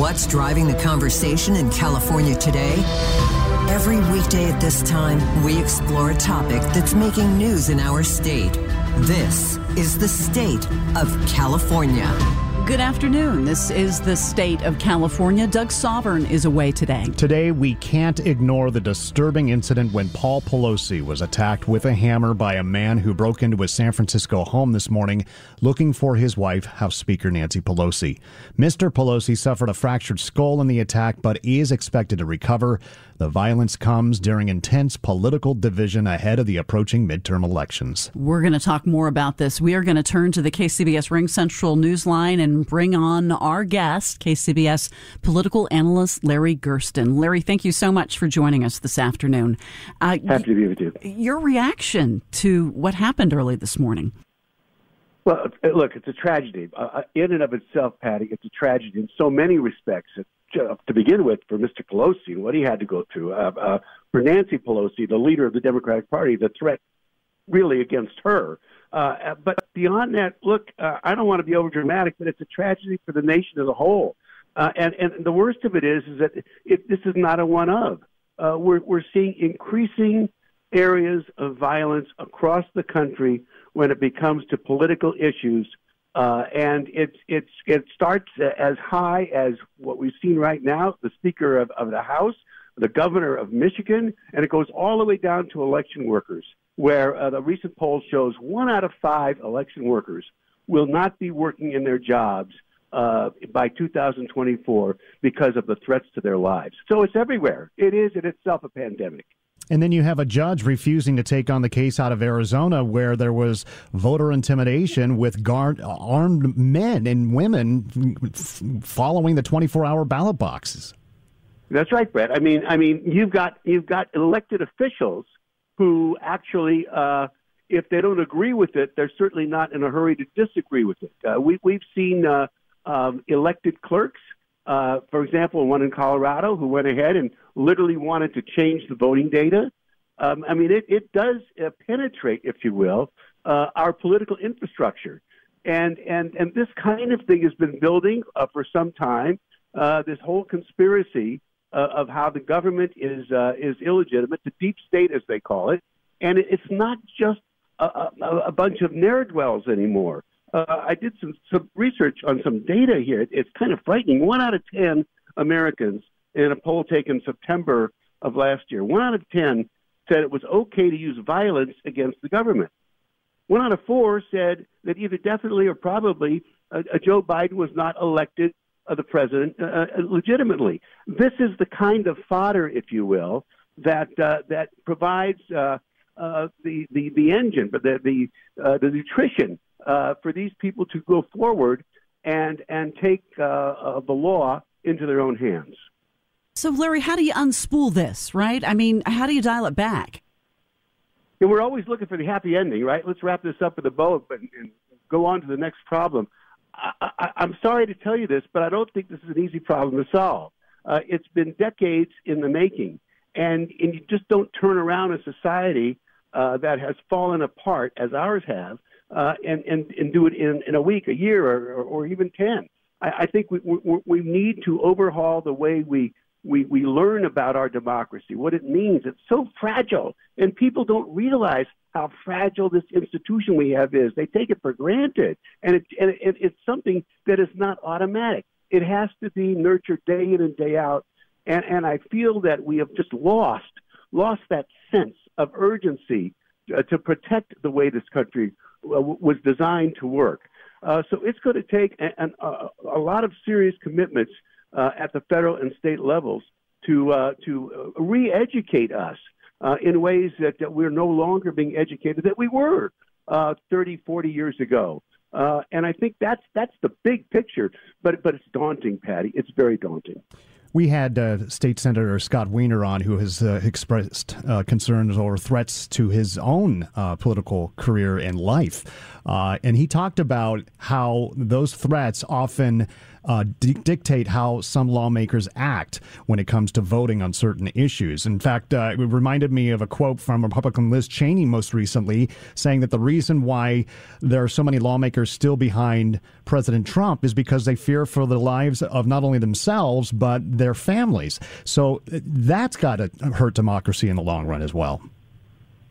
What's driving the conversation in California today? Every weekday at this time, we explore a topic that's making news in our state. This is the state of California. Good afternoon. This is the state of California. Doug Sovern is away today. Today, we can't ignore the disturbing incident when Paul Pelosi was attacked with a hammer by a man who broke into his San Francisco home this morning looking for his wife, House Speaker Nancy Pelosi. Mr. Pelosi suffered a fractured skull in the attack, but is expected to recover. The violence comes during intense political division ahead of the approaching midterm elections. We're going to talk more about this. We are going to turn to the KCBS Ring Central Newsline and bring on our guest, KCBS political analyst Larry Gerston. Larry, thank you so much for joining us this afternoon. Uh, Happy to be with you. Your reaction to what happened early this morning? Well, uh, look, it's a tragedy. Uh, in and of itself, Patty, it's a tragedy in so many respects. Uh, to begin with, for Mr. Pelosi and what he had to go through, uh, uh, for Nancy Pelosi, the leader of the Democratic Party, the threat really against her. Uh, but beyond that, look, uh, I don't want to be overdramatic, but it's a tragedy for the nation as a whole. Uh, and and the worst of it is, is that it, this is not a one of. Uh, we're we're seeing increasing areas of violence across the country when it becomes to political issues uh, and it's it's it starts as high as what we've seen right now, the Speaker of, of the House, the Governor of Michigan, and it goes all the way down to election workers, where uh, the recent poll shows one out of five election workers will not be working in their jobs uh, by 2024 because of the threats to their lives. So it's everywhere. It is in itself a pandemic. And then you have a judge refusing to take on the case out of Arizona where there was voter intimidation with guard, armed men and women f- following the 24-hour ballot boxes. That's right, Brett. I mean, I mean, you've got you've got elected officials who actually, uh, if they don't agree with it, they're certainly not in a hurry to disagree with it. Uh, we, we've seen uh, um, elected clerks uh, for example, one in Colorado who went ahead and literally wanted to change the voting data. Um, I mean, it, it does uh, penetrate, if you will, uh, our political infrastructure. And, and, and this kind of thing has been building uh, for some time. Uh, this whole conspiracy uh, of how the government is, uh, is illegitimate, the deep state, as they call it. And it's not just a, a, a bunch of ne'er dwells anymore uh, I did some, some research on some data here. It's kind of frightening. One out of 10 Americans in a poll taken September of last year, one out of 10 said it was okay to use violence against the government. One out of four said that either definitely or probably uh, uh, Joe Biden was not elected uh, the president uh, uh, legitimately. This is the kind of fodder, if you will, that uh, that provides uh, uh, the the the engine, but the the uh, the nutrition uh, for these people to go forward and and take uh, uh, the law into their own hands. So, Larry, how do you unspool this? Right? I mean, how do you dial it back? Yeah, we're always looking for the happy ending, right? Let's wrap this up with a bow and, and go on to the next problem. I, I, I'm sorry to tell you this, but I don't think this is an easy problem to solve. Uh, it's been decades in the making, and and you just don't turn around a society uh, that has fallen apart as ours have uh, and, and, and do it in, in a week, a year, or, or, or even 10. I, I think we, we, we need to overhaul the way we, we, we learn about our democracy, what it means. It's so fragile, and people don't realize how fragile this institution we have is. They take it for granted, and, it, and it, it's something that is not automatic. It has to be nurtured day in and day out, and, and I feel that we have just lost lost that sense of urgency uh, to protect the way this country uh, was designed to work. Uh, so it's going to take an, an, a lot of serious commitments uh, at the federal and state levels to uh, to re-educate us in ways that, that, we're no longer being educated that we were 30, 40 years ago. Uh, and I think that's that's the big picture. But but it's daunting, Patty. It's very daunting. We had uh, State Senator Scott Wiener on, who has uh, expressed uh, concerns or threats to his own uh, political career and life. Uh, and he talked about how those threats often uh, dictate how some lawmakers act when it comes to voting on certain issues. In fact, it reminded me of a quote from Republican Liz Cheney most recently, saying that the reason why there are so many lawmakers still behind President Trump is because they fear for the lives of not only themselves but their families. So that's got to hurt democracy in the long run as well.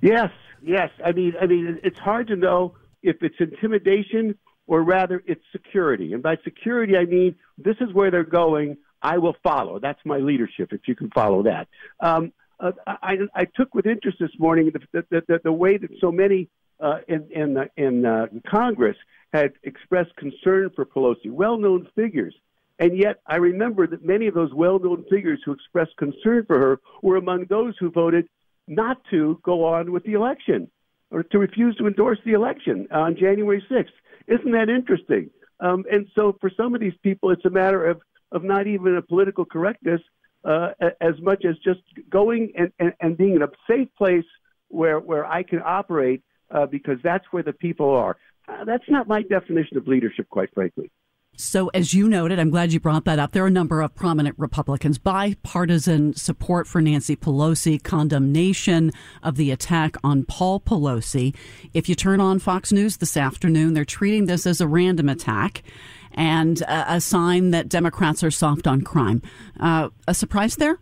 Yes, yes. I mean, I mean, it's hard to know if it's intimidation or rather it's security. And by security, I mean this is where they're going. I will follow. That's my leadership, if you can follow that. Um, uh, I, I took with interest this morning the, the, the, the way that so many uh, in, in, in uh, Congress had expressed concern for Pelosi, well known figures. And yet, I remember that many of those well known figures who expressed concern for her were among those who voted not to go on with the election or to refuse to endorse the election on January 6th. Isn't that interesting? Um, and so for some of these people, it's a matter of, of not even a political correctness uh, as much as just going and, and, and being in a safe place where, where I can operate uh, because that's where the people are. Uh, that's not my definition of leadership, quite frankly. So, as you noted, I'm glad you brought that up. There are a number of prominent Republicans, bipartisan support for Nancy Pelosi, condemnation of the attack on Paul Pelosi. If you turn on Fox News this afternoon, they're treating this as a random attack and a, a sign that Democrats are soft on crime. Uh, a surprise there?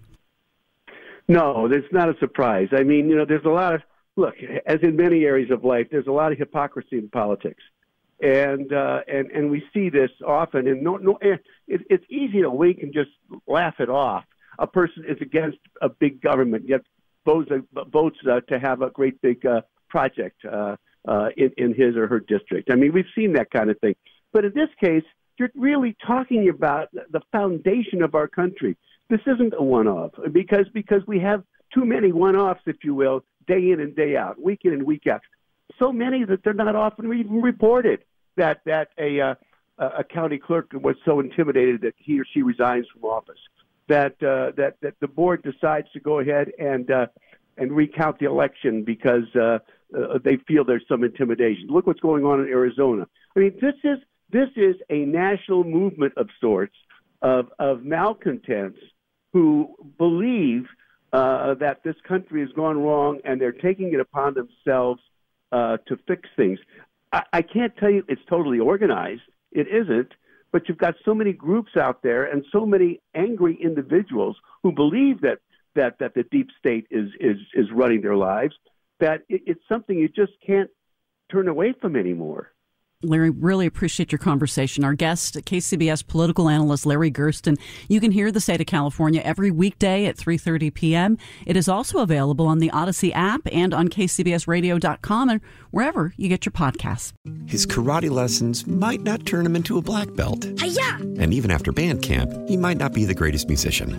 No, it's not a surprise. I mean, you know, there's a lot of, look, as in many areas of life, there's a lot of hypocrisy in politics and uh, and and we see this often. And no, no, it, it's easy to wink and just laugh it off. A person is against a big government, yet votes uh, votes uh, to have a great big uh, project uh, uh, in in his or her district. I mean, we've seen that kind of thing. But in this case, you're really talking about the foundation of our country. This isn't a one-off because because we have too many one-offs, if you will, day in and day out, week in and week out. So many that they're not often even reported that that a uh, a county clerk was so intimidated that he or she resigns from office. That uh, that that the board decides to go ahead and uh, and recount the election because uh, uh, they feel there's some intimidation. Look what's going on in Arizona. I mean, this is this is a national movement of sorts of of malcontents who believe uh, that this country has gone wrong and they're taking it upon themselves uh, to fix things. I, I can't tell you it's totally organized. It isn't. But you've got so many groups out there and so many angry individuals who believe that that that the deep state is is is running their lives that it, it's something you just can't turn away from anymore. Larry, really appreciate your conversation. Our guest, KCBS political analyst Larry Gerston. You can hear the state of California every weekday at 3:30 p.m. It is also available on the Audacy app and on kcbsradio.com and wherever you get your podcasts. His karate lessons might not turn him into a black belt. Hi-ya! And even after band camp, he might not be the greatest musician.